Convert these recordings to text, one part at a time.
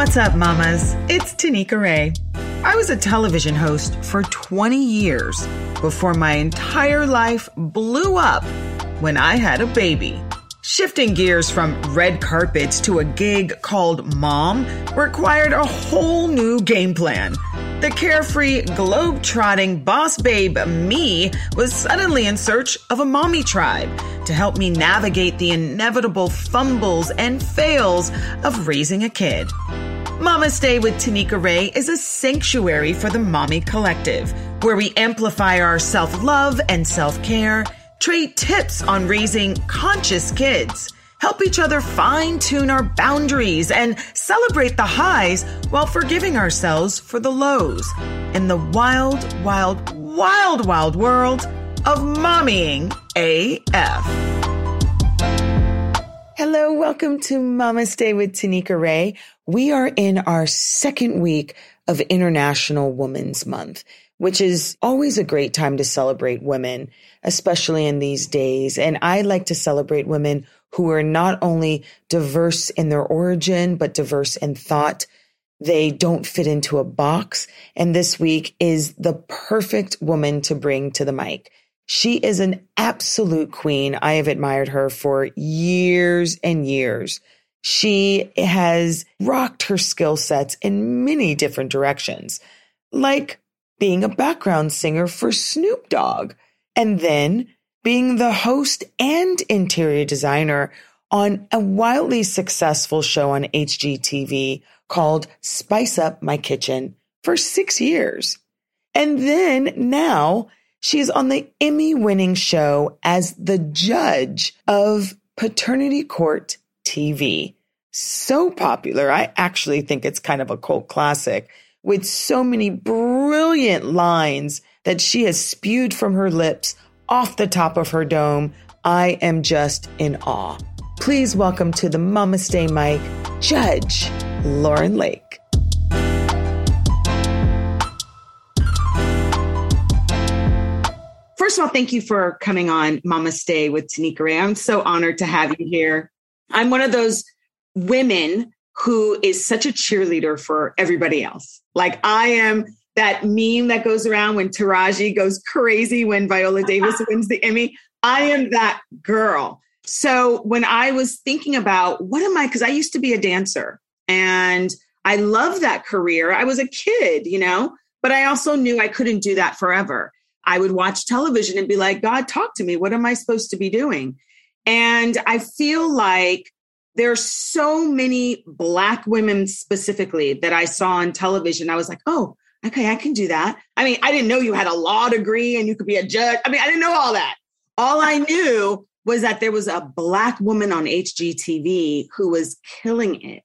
What's up, mamas? It's Tanika Ray. I was a television host for 20 years before my entire life blew up when I had a baby. Shifting gears from red carpets to a gig called Mom required a whole new game plan. The carefree, globe-trotting boss babe me was suddenly in search of a mommy tribe to help me navigate the inevitable fumbles and fails of raising a kid. Mama Day with Tanika Ray is a sanctuary for the mommy collective, where we amplify our self-love and self-care, trade tips on raising conscious kids, help each other fine tune our boundaries, and celebrate the highs while forgiving ourselves for the lows in the wild, wild, wild, wild world of mommying AF. Hello, welcome to Mama Stay with Tanika Ray. We are in our second week of International Women's Month, which is always a great time to celebrate women, especially in these days. And I like to celebrate women who are not only diverse in their origin, but diverse in thought. They don't fit into a box. And this week is the perfect woman to bring to the mic. She is an absolute queen. I have admired her for years and years. She has rocked her skill sets in many different directions, like being a background singer for Snoop Dogg, and then being the host and interior designer on a wildly successful show on HGTV called Spice Up My Kitchen for six years. And then now She's on the Emmy winning show as the judge of Paternity Court TV. So popular. I actually think it's kind of a cult classic with so many brilliant lines that she has spewed from her lips off the top of her dome. I am just in awe. Please welcome to the Mama Stay mic, Judge Lauren Lake. First of all, thank you for coming on Mama Stay with Tanika Ray. I'm so honored to have you here. I'm one of those women who is such a cheerleader for everybody else. Like I am that meme that goes around when Taraji goes crazy when Viola Davis wins the Emmy. I am that girl. So when I was thinking about what am I, because I used to be a dancer and I love that career. I was a kid, you know, but I also knew I couldn't do that forever. I would watch television and be like, God, talk to me. What am I supposed to be doing? And I feel like there's so many Black women specifically that I saw on television. I was like, oh, okay, I can do that. I mean, I didn't know you had a law degree and you could be a judge. I mean, I didn't know all that. All I knew was that there was a Black woman on HGTV who was killing it.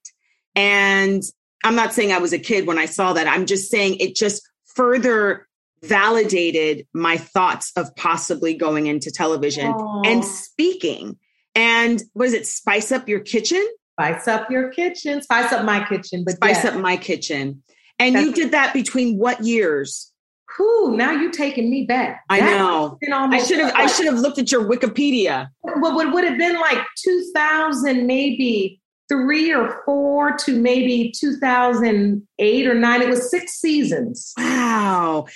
And I'm not saying I was a kid when I saw that. I'm just saying it just further validated my thoughts of possibly going into television Aww. and speaking. And was it Spice Up Your Kitchen? Spice Up Your Kitchen, Spice Up My Kitchen, but Spice Up My Kitchen. And That's you did that between what years? Whew, now you taking me back. I that know. I should have. I should have looked at your Wikipedia. What would would have been like two thousand, maybe three or four to maybe 2008 or nine. It was six seasons. Wow.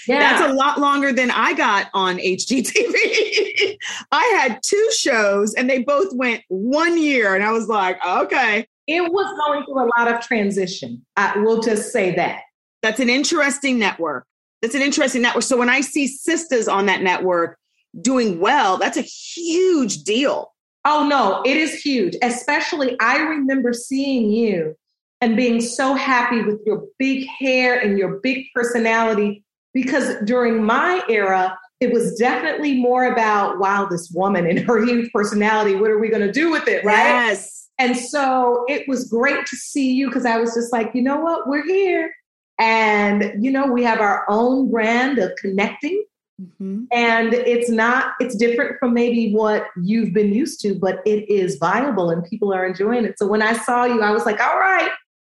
Yeah. That's a lot longer than I got on HGTV. I had two shows and they both went one year. And I was like, okay. It was going through a lot of transition. I will just say that. That's an interesting network. That's an interesting network. So when I see sisters on that network doing well, that's a huge deal Oh, no, it is huge. Especially, I remember seeing you and being so happy with your big hair and your big personality because during my era, it was definitely more about, wow, this woman and her huge personality. What are we going to do with it? Right. Yes. And so it was great to see you because I was just like, you know what? We're here. And, you know, we have our own brand of connecting Mm-hmm. And it's not, it's different from maybe what you've been used to, but it is viable and people are enjoying it. So when I saw you, I was like, all right,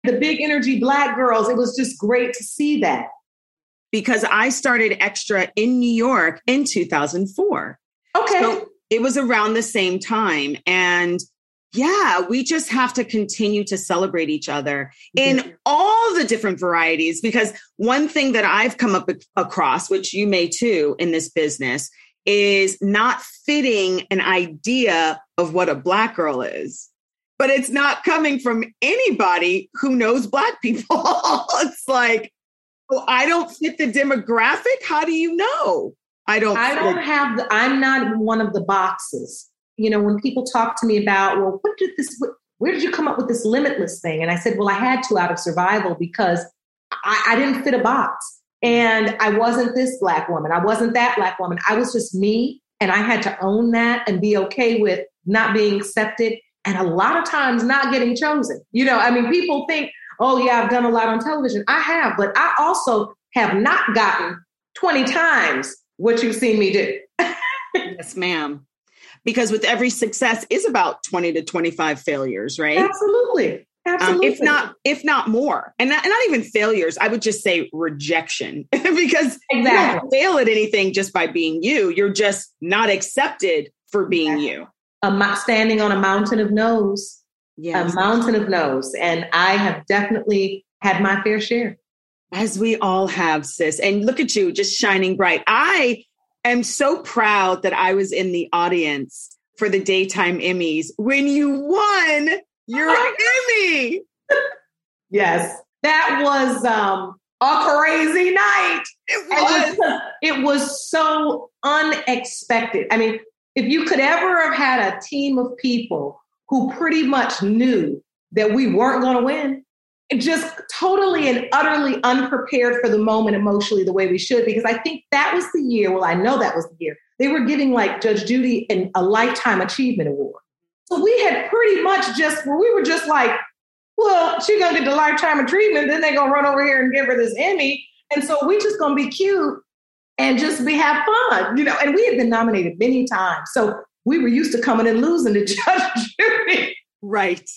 the big energy black girls, it was just great to see that. Because I started extra in New York in 2004. Okay. So it was around the same time. And yeah, we just have to continue to celebrate each other in yeah. all the different varieties. Because one thing that I've come up across, which you may too in this business, is not fitting an idea of what a Black girl is. But it's not coming from anybody who knows Black people. it's like, well, I don't fit the demographic. How do you know? I don't. I don't like, have. The, I'm not one of the boxes you know, when people talk to me about, well, what did this, what, where did you come up with this limitless thing? And I said, well, I had to out of survival because I, I didn't fit a box. And I wasn't this black woman. I wasn't that black woman. I was just me. And I had to own that and be okay with not being accepted and a lot of times not getting chosen. You know, I mean, people think, oh, yeah, I've done a lot on television. I have, but I also have not gotten 20 times what you've seen me do. yes, ma'am because with every success is about 20 to 25 failures, right? Absolutely. Absolutely. Um, if not, if not more, and not, not, even failures, I would just say rejection because exactly. you don't fail at anything just by being you. You're just not accepted for being exactly. you. A, standing on a mountain of no's, yes. a mountain of no's, and I have definitely had my fair share. As we all have, sis. And look at you, just shining bright. I am so proud that I was in the audience for the daytime Emmys when you won your Emmy. Yes, that was um, a crazy night. It was. was. It was so unexpected. I mean, if you could ever have had a team of people who pretty much knew that we weren't going to win, just totally and utterly unprepared for the moment emotionally the way we should because i think that was the year well i know that was the year they were giving like judge judy an, a lifetime achievement award. So we had pretty much just we were just like well she's gonna get the lifetime treatment then they're gonna run over here and give her this emmy. And so we just gonna be cute and just be have fun you know and we had been nominated many times so we were used to coming and losing to judge judy right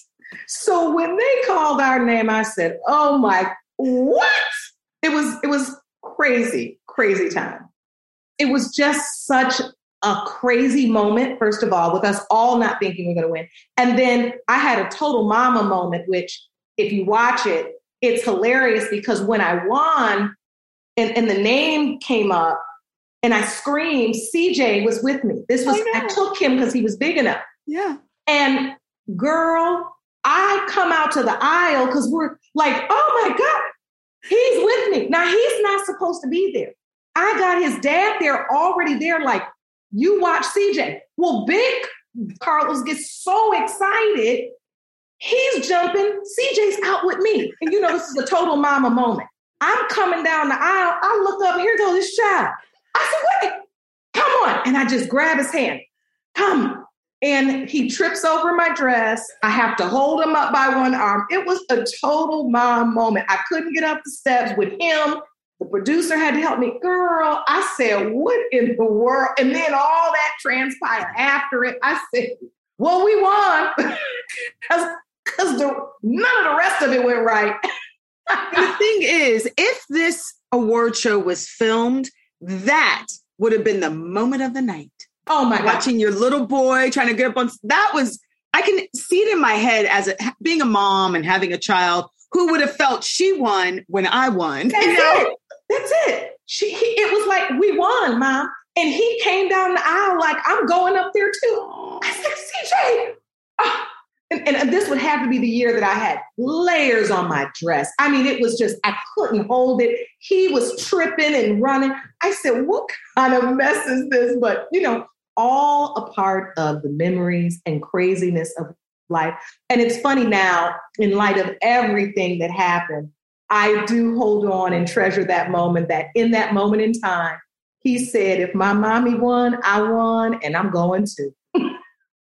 so when they called our name, I said, "Oh my, what?" It was it was crazy, crazy time. It was just such a crazy moment, first of all, with us all not thinking we're going to win. And then I had a total mama moment, which, if you watch it, it's hilarious because when I won and, and the name came up and I screamed, CJ was with me. This oh, was, I, I took him because he was big enough. Yeah. And girl, I come out to the aisle because we're like, oh my God, he's with me. Now he's not supposed to be there. I got his dad there already there, like, you watch CJ. Well, Big Carlos gets so excited, he's jumping. CJ's out with me. And you know, this is a total mama moment. I'm coming down the aisle. I look up, here goes this child. I said, wait, come on. And I just grab his hand. Come, and he trips over my dress. I have to hold him up by one arm. It was a total mom moment. I couldn't get up the steps with him. The producer had to help me. Girl, I said, what in the world? And then all that transpired after it. I said, well, we won. Because none of the rest of it went right. the thing is, if this award show was filmed, that would have been the moment of the night. Oh my watching your little boy trying to get up on that was I can see it in my head as a, being a mom and having a child who would have felt she won when I won. That's you know? it. That's it. She he, it was like we won, mom. And he came down the aisle like I'm going up there too. I said, CJ. Oh. Uh, And, and, this would have to be the year that I had layers on my dress. I mean, it was just, I couldn't hold it. He was tripping and running. I said, What kind of mess is this? But, you know, all a part of the memories and craziness of life. And it's funny now, in light of everything that happened, I do hold on and treasure that moment that in that moment in time, he said, if my mommy won, I won, and I'm going to.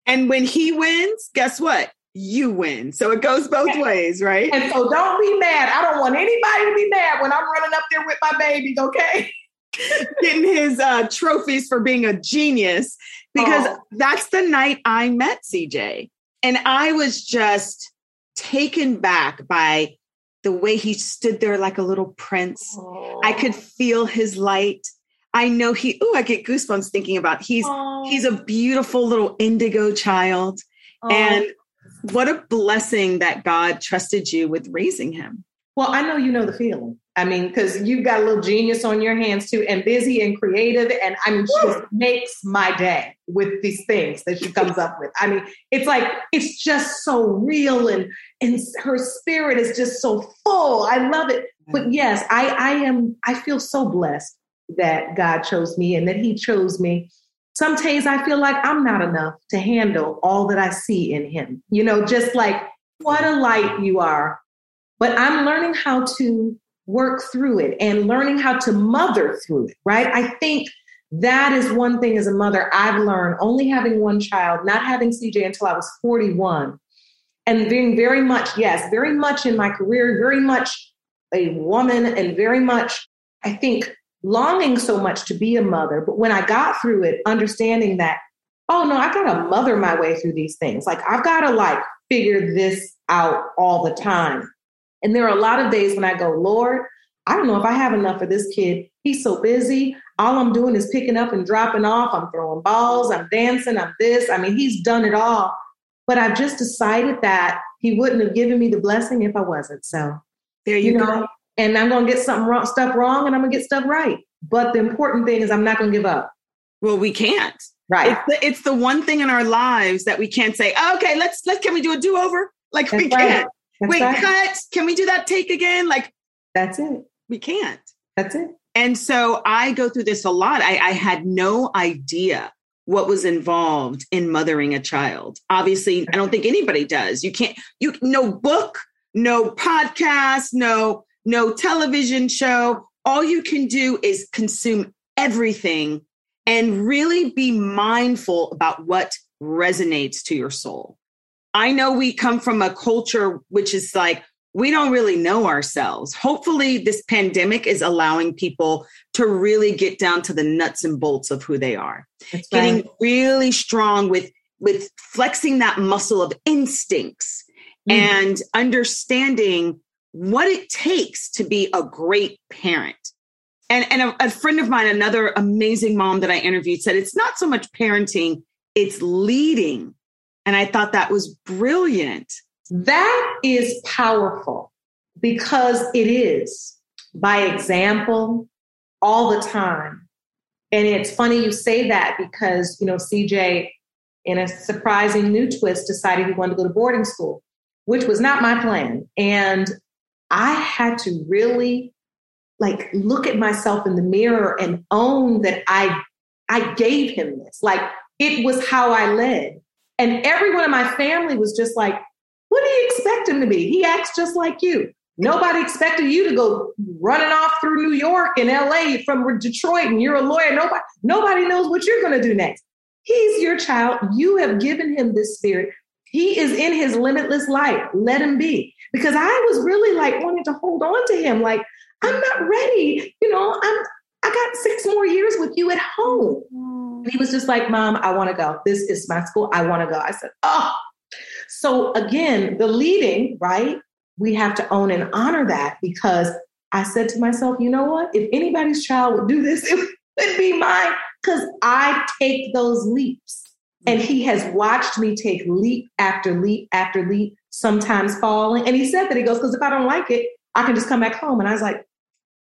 And when he wins, guess what? You win. So it goes both ways, right? And so don't be mad. I don't want anybody to be mad when I'm running up there with my babies, okay? getting his uh, trophies for being a genius because oh. that's the night I met CJ. And I was just taken back by the way he stood there like a little prince. Oh. I could feel his light. I know he, oh, I get goosebumps thinking about he's oh. he's a beautiful little indigo child. And What a blessing that God trusted you with raising him. Well, I know you know the feeling. I mean, because you've got a little genius on your hands too, and busy and creative. And I mean, she just makes my day with these things that she comes up with. I mean, it's like it's just so real, and and her spirit is just so full. I love it. But mm. yes, I I am. I feel so blessed that God chose me and that He chose me. Some days I feel like I'm not enough to handle all that I see in Him. You know, just like what a light you are. But I'm learning how to work through it and learning how to mother through it, right? I think that is one thing as a mother I've learned only having one child, not having CJ until I was 41, and being very much, yes, very much in my career, very much a woman, and very much, I think, longing so much to be a mother. But when I got through it, understanding that, oh no, I gotta mother my way through these things. Like I've gotta like figure this out all the time. And there are a lot of days when I go, Lord, I don't know if I have enough for this kid. He's so busy. All I'm doing is picking up and dropping off. I'm throwing balls. I'm dancing. I'm this. I mean, he's done it all. But I've just decided that he wouldn't have given me the blessing if I wasn't. So there you, you know, go. And I'm going to get something wrong, stuff wrong, and I'm going to get stuff right. But the important thing is, I'm not going to give up. Well, we can't. Right. It's the, it's the one thing in our lives that we can't say, oh, okay, let's let can we do a do over? Like That's we can't. That's Wait, right. cut. Can we do that take again? Like, that's it. We can't. That's it. And so I go through this a lot. I, I had no idea what was involved in mothering a child. Obviously, I don't think anybody does. You can't, you, no book, no podcast, no, no television show. All you can do is consume everything and really be mindful about what resonates to your soul. I know we come from a culture which is like, we don't really know ourselves. Hopefully, this pandemic is allowing people to really get down to the nuts and bolts of who they are. That's Getting right. really strong with with flexing that muscle of instincts mm. and understanding what it takes to be a great parent. And, and a, a friend of mine, another amazing mom that I interviewed, said it's not so much parenting, it's leading and I thought that was brilliant. That is powerful because it is by example all the time. And it's funny you say that because, you know, CJ, in a surprising new twist, decided he wanted to go to boarding school, which was not my plan. And I had to really like look at myself in the mirror and own that I I gave him this. Like it was how I led. And everyone in my family was just like, what do you expect him to be? He acts just like you. Nobody expected you to go running off through New York and LA from Detroit and you're a lawyer. Nobody, nobody knows what you're going to do next. He's your child. You have given him this spirit. He is in his limitless light. Let him be. Because I was really like wanting to hold on to him. Like, I'm not ready. You know, I'm I got six more years with you at home. Mm-hmm. And he was just like, Mom, I want to go. This is my school. I want to go. I said, Oh. So again, the leading, right? We have to own and honor that because I said to myself, you know what? If anybody's child would do this, it would be mine because I take those leaps. And he has watched me take leap after leap after leap, sometimes falling. And he said that he goes, because if I don't like it, I can just come back home. And I was like,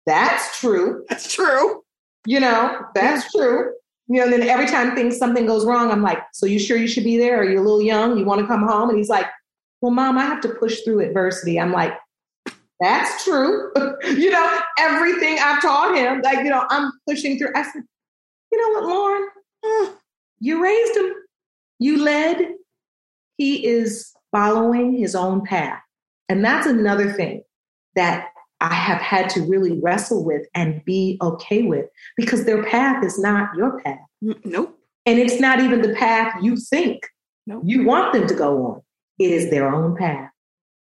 that's true. That's true. You know, that's true. You know, and then every time things something goes wrong, I'm like, so you sure you should be there? Are you a little young? You want to come home? And he's like, well, mom, I have to push through adversity. I'm like, that's true. you know, everything I've taught him, like, you know, I'm pushing through. I said, you know what, Lauren? Mm. you raised him. You led. He is following his own path. And that's another thing that I have had to really wrestle with and be okay with because their path is not your path. Nope. And it's not even the path you think nope. you want them to go on. It is their own path.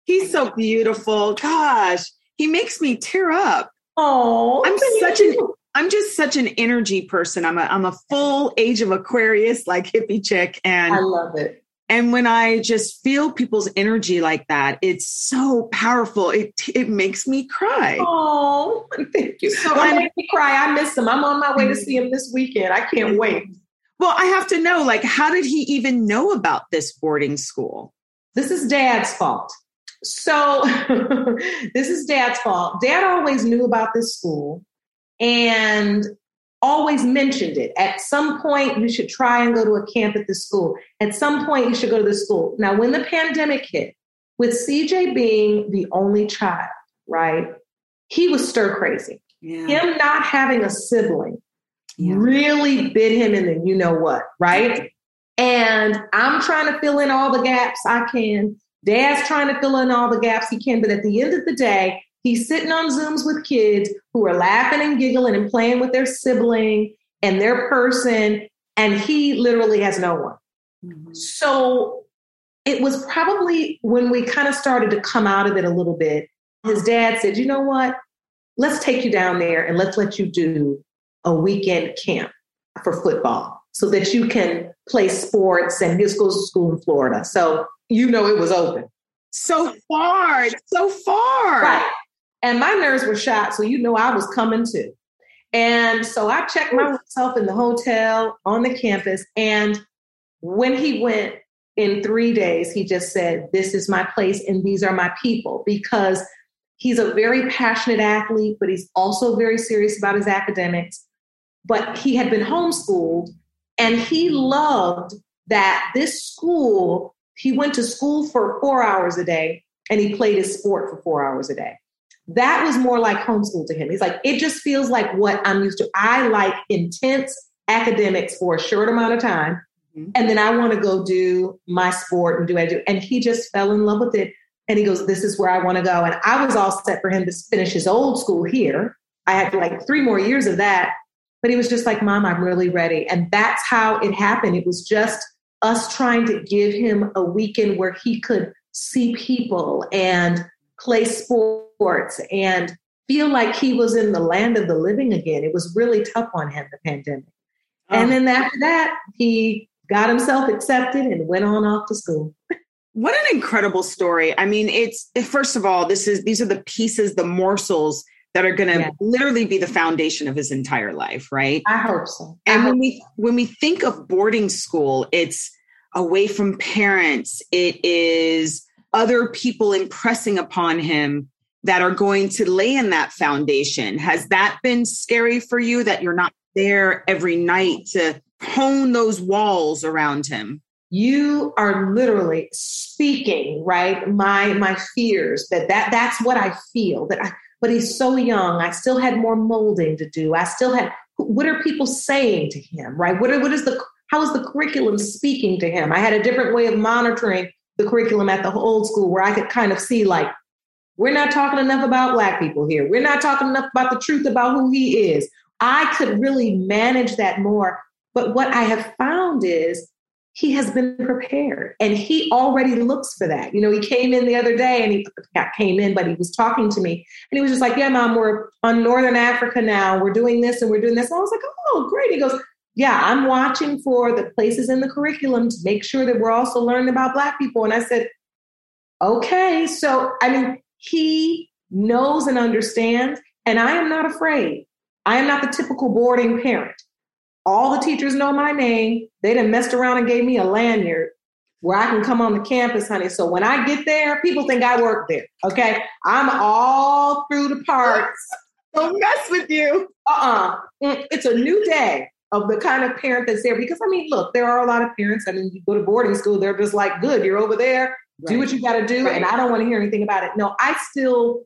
He's so beautiful. Gosh, he makes me tear up. Oh, I'm such an I'm just such an energy person. I'm a I'm a full age of Aquarius, like hippie chick, and I love it. And when I just feel people's energy like that, it's so powerful. It it makes me cry. Oh, thank you. So I make me cry. I miss him. I'm on my way to see him this weekend. I can't wait. Well, I have to know, like, how did he even know about this boarding school? this is dad's fault. So this is dad's fault. Dad always knew about this school and always mentioned it. At some point, you should try and go to a camp at the school. At some point, you should go to the school. Now, when the pandemic hit, with CJ being the only child, right? He was stir crazy. Yeah. Him not having a sibling yeah. really bit him in the you know what, right? And I'm trying to fill in all the gaps I can. Dad's trying to fill in all the gaps he can. But at the end of the day, he's sitting on Zooms with kids who are laughing and giggling and playing with their sibling and their person. And he literally has no one. Mm-hmm. So it was probably when we kind of started to come out of it a little bit. His dad said, you know what? Let's take you down there and let's let you do a weekend camp for football so that you can play sports. And he goes to school in Florida. So you know it was open. So far, so far. Right. And my nerves were shot. So you know I was coming too. And so I checked myself in the hotel on the campus. And when he went, in three days, he just said, This is my place and these are my people because he's a very passionate athlete, but he's also very serious about his academics. But he had been homeschooled and he loved that this school, he went to school for four hours a day and he played his sport for four hours a day. That was more like homeschool to him. He's like, it just feels like what I'm used to. I like intense academics for a short amount of time Mm-hmm. And then I want to go do my sport and do what I do. And he just fell in love with it. And he goes, This is where I want to go. And I was all set for him to finish his old school here. I had like three more years of that. But he was just like, Mom, I'm really ready. And that's how it happened. It was just us trying to give him a weekend where he could see people and play sports and feel like he was in the land of the living again. It was really tough on him, the pandemic. Oh. And then after that, he got himself accepted and went on off to school. What an incredible story. I mean, it's first of all, this is these are the pieces, the morsels that are going to yeah. literally be the foundation of his entire life, right? I hope so. I and hope when we when we think of boarding school, it's away from parents. It is other people impressing upon him that are going to lay in that foundation. Has that been scary for you that you're not there every night to hone those walls around him? You are literally speaking right? My my fears that that that's what i feel that I, but he's so young. I still had more molding to do. I still had what are people saying to him right? What are, what is the how is the curriculum speaking to him? I had a different way of monitoring the curriculum at the old school where i could kind of see like we're not talking enough about black people here we're not talking enough about the truth about who he is i could really manage that more but what I have found is he has been prepared and he already looks for that. You know, he came in the other day and he came in, but he was talking to me and he was just like, Yeah, mom, we're on Northern Africa now. We're doing this and we're doing this. And I was like, Oh, great. He goes, Yeah, I'm watching for the places in the curriculum to make sure that we're also learning about Black people. And I said, Okay. So, I mean, he knows and understands, and I am not afraid. I am not the typical boarding parent. All the teachers know my name. They done messed around and gave me a lanyard where I can come on the campus, honey. So when I get there, people think I work there. Okay. I'm all through the parts. Don't mess with you. Uh-uh. Mm, it's a new day of the kind of parent that's there. Because I mean, look, there are a lot of parents. I mean, you go to boarding school, they're just like, good, you're over there, right. do what you gotta do. Right. And I don't want to hear anything about it. No, I still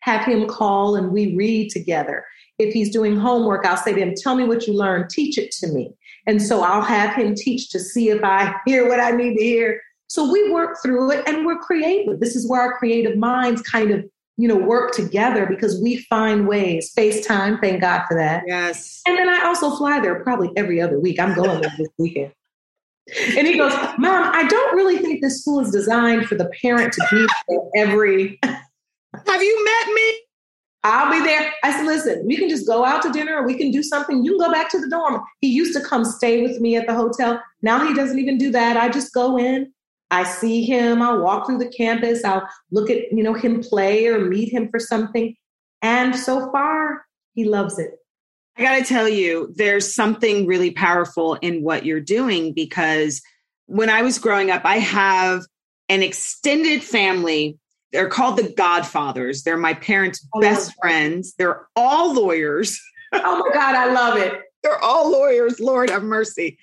have him call and we read together if he's doing homework, I'll say to him, Tell me what you learned, teach it to me. And so I'll have him teach to see if I hear what I need to hear. So we work through it and we're creative. This is where our creative minds kind of, you know, work together because we find ways. FaceTime, thank God for that. Yes. And then I also fly there probably every other week. I'm going there this weekend. And he goes, Mom, I don't really think this school is designed for the parent to be there every. Have you met me? I'll be there. I said, listen, we can just go out to dinner or we can do something. You can go back to the dorm. He used to come stay with me at the hotel. Now he doesn't even do that. I just go in, I see him, I'll walk through the campus, I'll look at, you know, him play or meet him for something. And so far, he loves it. I got to tell you, there's something really powerful in what you're doing because when I was growing up, I have an extended family. They're called the Godfathers. They're my parents' best friends. They're all lawyers. oh my God, I love it. They're all lawyers. Lord have mercy.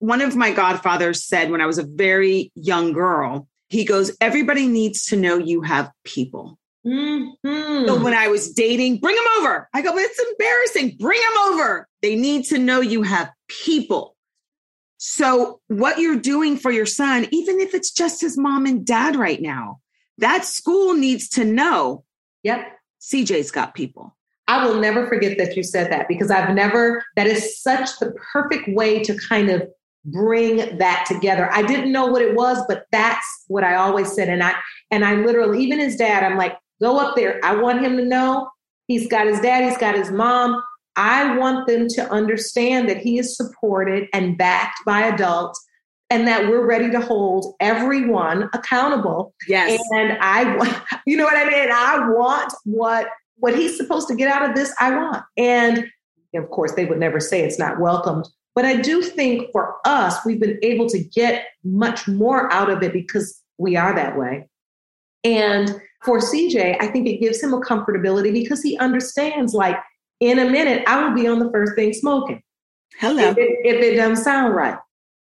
One of my godfathers said when I was a very young girl, he goes, Everybody needs to know you have people. Mm-hmm. So when I was dating, bring them over. I go, but it's embarrassing. Bring them over. They need to know you have people. So what you're doing for your son, even if it's just his mom and dad right now, that school needs to know. Yep. CJ's got people. I will never forget that you said that because I've never, that is such the perfect way to kind of bring that together. I didn't know what it was, but that's what I always said. And I, and I literally, even his dad, I'm like, Go up there. I want him to know he's got his dad, he's got his mom. I want them to understand that he is supported and backed by adults and that we're ready to hold everyone accountable. Yes. And I want, you know what I mean? I want what what he's supposed to get out of this, I want. And of course, they would never say it's not welcomed. But I do think for us, we've been able to get much more out of it because we are that way. And for CJ, I think it gives him a comfortability because he understands, like, in a minute, I will be on the first thing smoking. Hello. If it, if it doesn't sound right.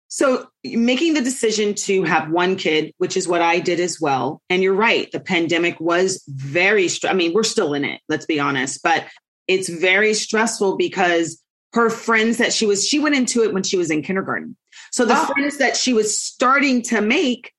So, making the decision to have one kid, which is what I did as well. And you're right, the pandemic was very, str- I mean, we're still in it, let's be honest, but it's very stressful because her friends that she was, she went into it when she was in kindergarten. So, the oh. friends that she was starting to make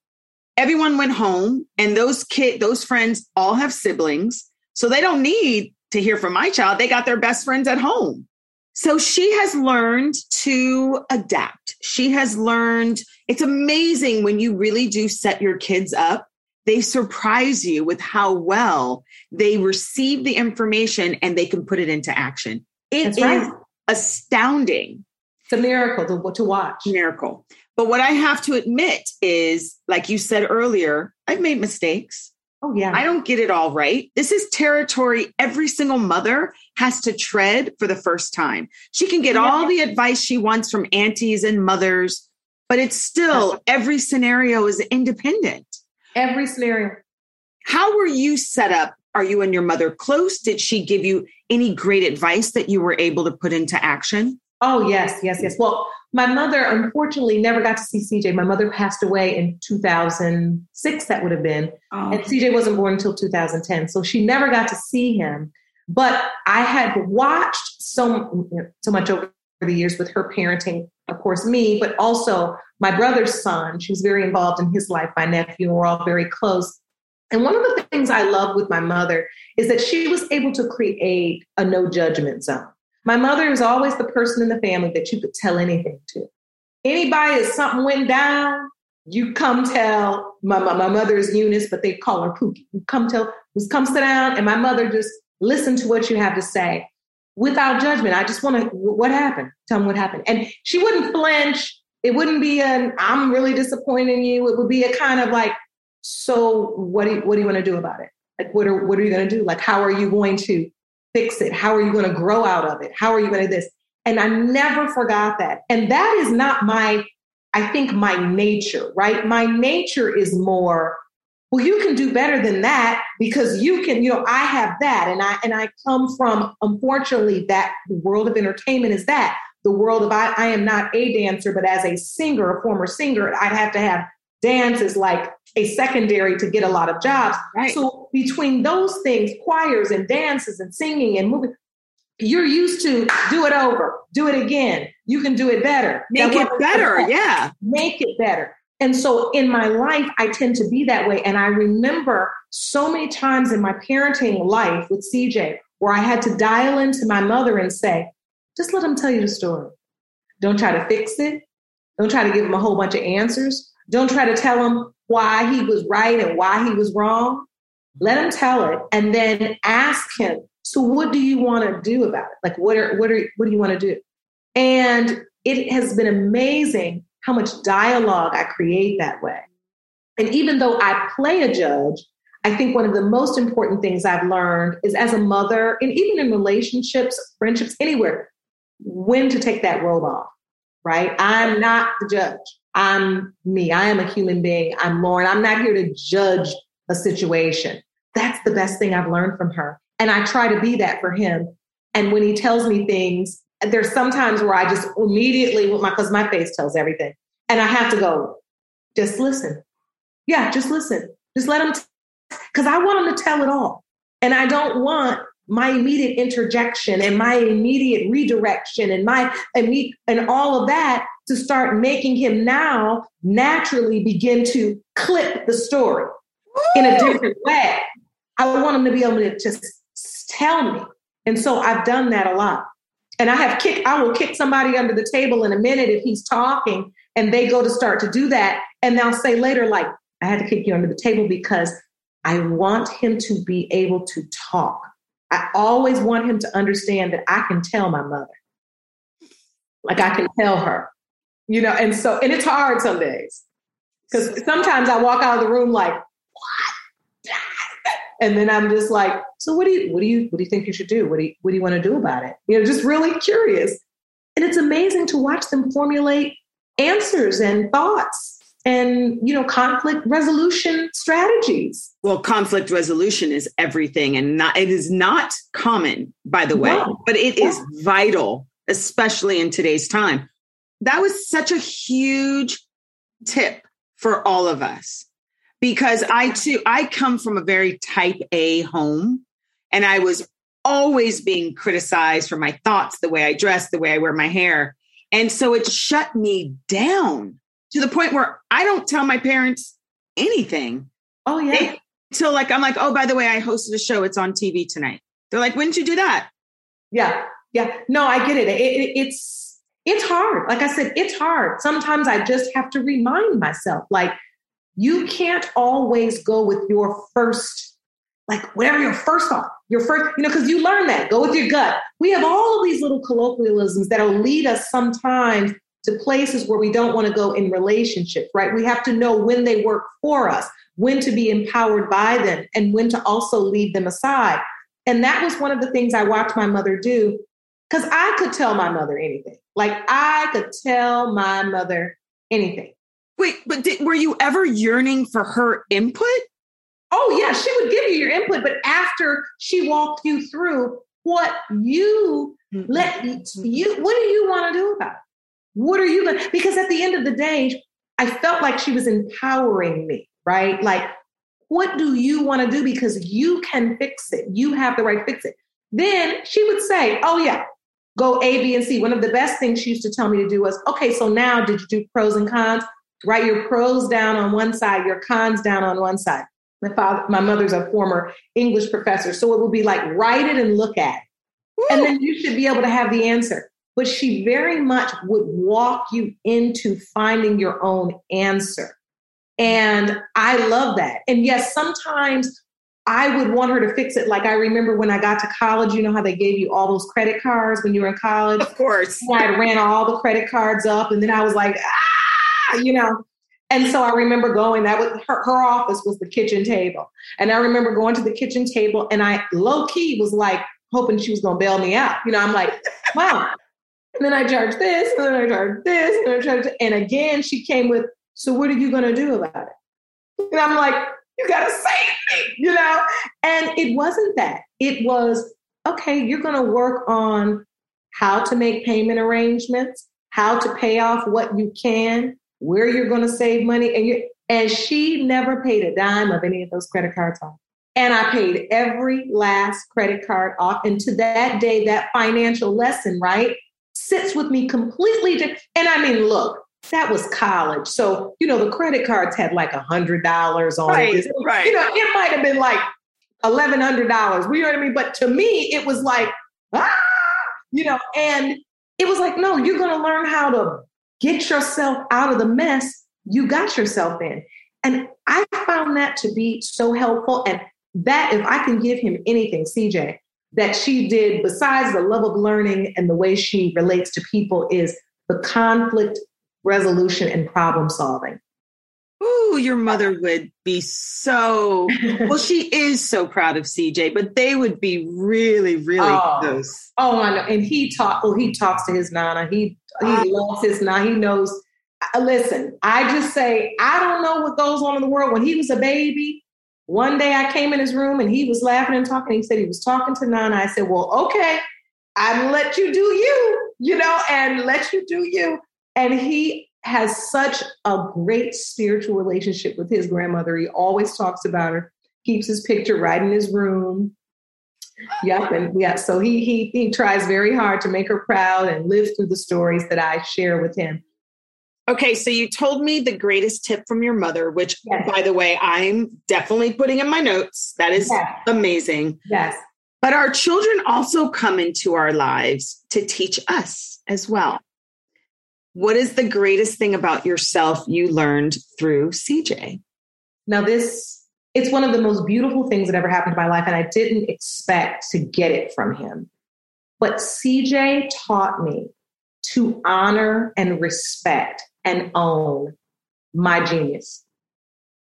everyone went home and those kid those friends all have siblings so they don't need to hear from my child they got their best friends at home so she has learned to adapt she has learned it's amazing when you really do set your kids up they surprise you with how well they receive the information and they can put it into action It That's is right. Astounding it's a miracle to, to watch miracle but what I have to admit is, like you said earlier, I've made mistakes. Oh, yeah. I don't get it all right. This is territory every single mother has to tread for the first time. She can get yeah. all the advice she wants from aunties and mothers, but it's still every scenario is independent. Every scenario. How were you set up? Are you and your mother close? Did she give you any great advice that you were able to put into action? Oh, yes, yes, yes. Well, my mother unfortunately never got to see CJ. My mother passed away in 2006, that would have been. Oh. And CJ wasn't born until 2010. So she never got to see him. But I had watched so, so much over the years with her parenting, of course, me, but also my brother's son. She was very involved in his life, my nephew, we're all very close. And one of the things I love with my mother is that she was able to create a no judgment zone. My mother is always the person in the family that you could tell anything to. Anybody, if something went down, you come tell my, my, my mother is Eunice, but they call her Pookie. You come tell, just come sit down, and my mother just listen to what you have to say without judgment. I just want to, what happened? Tell me what happened. And she wouldn't flinch. It wouldn't be an, I'm really disappointed in you. It would be a kind of like, so what do you, what do you want to do about it? Like, what are, what are you going to do? Like, how are you going to fix it? How are you going to grow out of it? How are you going to this? And I never forgot that. And that is not my, I think, my nature, right? My nature is more, well, you can do better than that because you can, you know, I have that. And I and I come from, unfortunately, that the world of entertainment is that. The world of I, I am not a dancer, but as a singer, a former singer, I'd have to have dance is like a secondary to get a lot of jobs. Right. So between those things, choirs and dances and singing and moving, you're used to do it over, do it again. You can do it better. Make it better. Yeah. Make it better. And so in my life, I tend to be that way. And I remember so many times in my parenting life with CJ where I had to dial into my mother and say, just let him tell you the story. Don't try to fix it. Don't try to give him a whole bunch of answers. Don't try to tell him why he was right and why he was wrong. Let him tell it and then ask him, so what do you want to do about it? Like what are what are what do you want to do? And it has been amazing how much dialogue I create that way. And even though I play a judge, I think one of the most important things I've learned is as a mother, and even in relationships, friendships, anywhere, when to take that robe off, right? I'm not the judge. I'm me. I am a human being. I'm Lauren. I'm not here to judge a situation. That's the best thing I've learned from her. And I try to be that for him. And when he tells me things, there's sometimes where I just immediately, because my face tells everything. And I have to go, just listen. Yeah, just listen. Just let him, because I want him to tell it all. And I don't want my immediate interjection and my immediate redirection and my and all of that to start making him now naturally begin to clip the story in a different way. I want him to be able to just tell me. And so I've done that a lot. And I have kicked, I will kick somebody under the table in a minute if he's talking and they go to start to do that. And they'll say later, like, I had to kick you under the table because I want him to be able to talk. I always want him to understand that I can tell my mother. Like I can tell her, you know, and so, and it's hard some days because sometimes I walk out of the room like, what? And then I'm just like, so what do you, what do you, what do you think you should do? What do you, what do you want to do about it? You know, just really curious. And it's amazing to watch them formulate answers and thoughts and you know conflict resolution strategies well conflict resolution is everything and not it is not common by the way no. but it yeah. is vital especially in today's time that was such a huge tip for all of us because i too i come from a very type a home and i was always being criticized for my thoughts the way i dress the way i wear my hair and so it shut me down to the point where I don't tell my parents anything. Oh yeah. so like I'm like, oh, by the way, I hosted a show. It's on TV tonight. They're like, when did you do that? Yeah, yeah. No, I get it. it, it it's it's hard. Like I said, it's hard. Sometimes I just have to remind myself, like, you can't always go with your first, like whatever your first thought, your first, you know, because you learn that. Go with your gut. We have all of these little colloquialisms that'll lead us sometimes to places where we don't want to go in relationships, right? We have to know when they work for us, when to be empowered by them, and when to also leave them aside. And that was one of the things I watched my mother do because I could tell my mother anything. Like I could tell my mother anything. Wait, but did, were you ever yearning for her input? Oh, yeah, she would give you your input, but after she walked you through what you mm-hmm. let you, what do you want to do about it? What are you going to? Because at the end of the day, I felt like she was empowering me, right? Like, what do you want to do? Because you can fix it. You have the right to fix it. Then she would say, Oh, yeah, go A, B, and C. One of the best things she used to tell me to do was, Okay, so now did you do pros and cons? Write your pros down on one side, your cons down on one side. My father, my mother's a former English professor, so it would be like write it and look at it. And then you should be able to have the answer but she very much would walk you into finding your own answer. And I love that. And yes, sometimes I would want her to fix it. Like I remember when I got to college, you know how they gave you all those credit cards when you were in college? Of course. I ran all the credit cards up and then I was like, ah, you know. And so I remember going, that was her, her office was the kitchen table. And I remember going to the kitchen table and I low key was like hoping she was gonna bail me out. You know, I'm like, wow, and then I charged this, and then I charged this, and I charge, and again she came with, so what are you going to do about it? And I'm like, you got to save me, you know. And it wasn't that. It was okay. You're to work on how to make payment arrangements, how to pay off what you can, where you're to save money, and you. And she never paid a dime of any of those credit cards off. And I paid every last credit card off. And to that day, that financial lesson, right? sits with me completely different. And I mean, look, that was college. So, you know, the credit cards had like a hundred dollars on right, it. Right. You know, it might have been like eleven hundred dollars. You know what I mean? But to me, it was like, ah, you know, and it was like, no, you're gonna learn how to get yourself out of the mess you got yourself in. And I found that to be so helpful. And that if I can give him anything, CJ, that she did, besides the love of learning and the way she relates to people, is the conflict resolution and problem solving. Ooh, your mother would be so well. She is so proud of CJ, but they would be really, really oh, close. Oh, I know. And he talk. Well, he talks to his nana. He he oh. loves his nana. He knows uh, listen, I just say, I don't know what goes on in the world. When he was a baby, one day I came in his room and he was laughing and talking. He said he was talking to Nana. I said, Well, okay, I'd let you do you, you know, and let you do you. And he has such a great spiritual relationship with his grandmother. He always talks about her, keeps his picture right in his room. Yep, and yeah, so he he he tries very hard to make her proud and live through the stories that I share with him. Okay, so you told me the greatest tip from your mother, which yes. by the way, I'm definitely putting in my notes. That is yes. amazing. Yes. But our children also come into our lives to teach us as well. What is the greatest thing about yourself you learned through CJ? Now, this it's one of the most beautiful things that ever happened to my life, and I didn't expect to get it from him. But CJ taught me to honor and respect and own my genius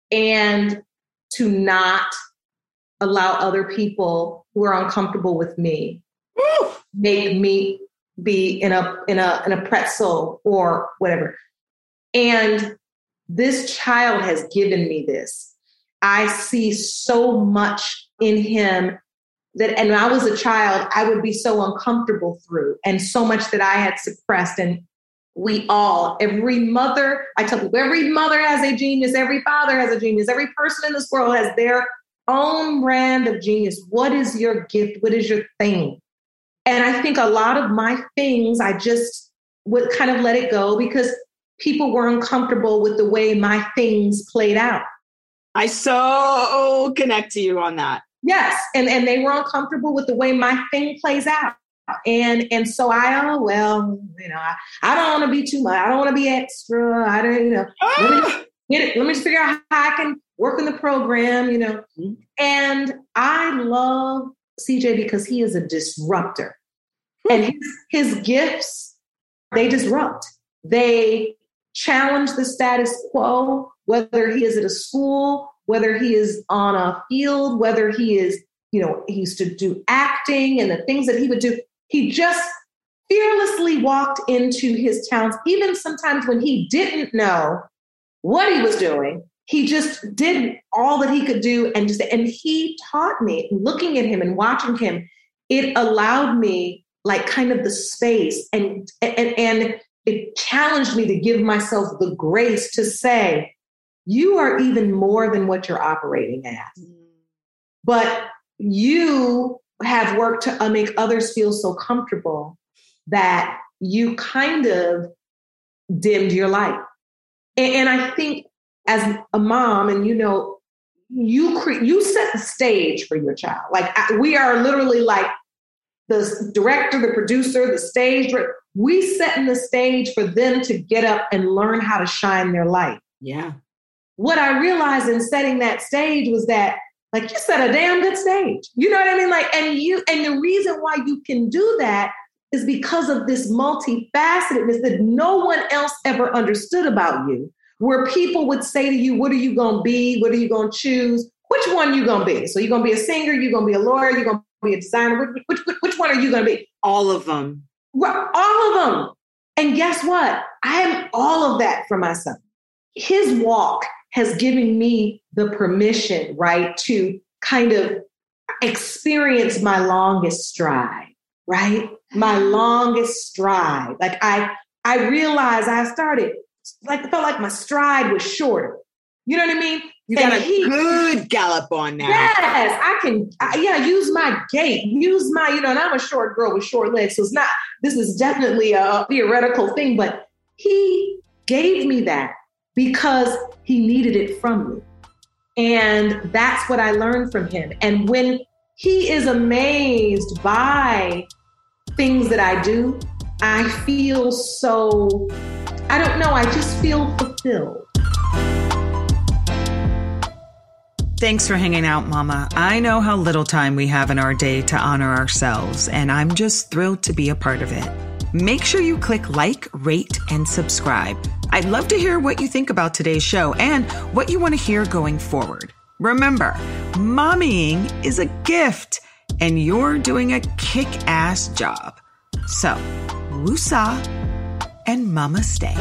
and to not allow other people who are uncomfortable with me make me be in a in a in a pretzel or whatever and this child has given me this I see so much in him that, and when I was a child, I would be so uncomfortable through, and so much that I had suppressed. And we all, every mother, I tell people, every mother has a genius, every father has a genius, every person in this world has their own brand of genius. What is your gift? What is your thing? And I think a lot of my things, I just would kind of let it go because people were uncomfortable with the way my things played out. I so connect to you on that. Yes, and and they were uncomfortable with the way my thing plays out. And and so I oh well, you know, I, I don't want to be too much. I don't want to be extra. I don't, you know. Ah! Let, me let me just figure out how I can work in the program, you know. Mm-hmm. And I love CJ because he is a disruptor. Hmm. And his, his gifts, they disrupt. They challenge the status quo whether he is at a school, whether he is on a field, whether he is, you know, he used to do acting and the things that he would do. He just fearlessly walked into his towns, even sometimes when he didn't know what he was doing. He just did all that he could do and just and he taught me looking at him and watching him it allowed me like kind of the space and and and it challenged me to give myself the grace to say you are even more than what you're operating at. Mm. But you have worked to uh, make others feel so comfortable that you kind of dimmed your light. And, and I think as a mom, and you know, you cre- you set the stage for your child. Like we are literally like the director, the producer, the stage. We set in the stage for them to get up and learn how to shine their light. Yeah what I realized in setting that stage was that like you set a damn good stage. You know what I mean? Like, and you, and the reason why you can do that is because of this multifacetedness that no one else ever understood about you. Where people would say to you, "What are you going to be? What are you going to choose? Which one are you going to be? So you're going to be a singer? You're going to be a lawyer? You're going to be a designer? Which, which, which one are you going to be? All of them. Well, all of them. And guess what? I am all of that for my son. His walk has given me the permission, right, to kind of experience my longest stride, right? My longest stride. Like I, I realized I started, like, felt like my stride was shorter. You know what I mean? You got a he, good gallop on now. Yes, I can. I, yeah, use my gait, use my, you know, and I'm a short girl with short legs, so it's not. This is definitely a theoretical thing, but he gave me that because he needed it from me. And that's what I learned from him. And when he is amazed by things that I do, I feel so, I don't know, I just feel fulfilled. Thanks for hanging out, Mama. I know how little time we have in our day to honor ourselves, and I'm just thrilled to be a part of it. Make sure you click like, rate, and subscribe. I'd love to hear what you think about today's show and what you want to hear going forward. Remember, mommying is a gift and you're doing a kick ass job. So, woosah and mama stay.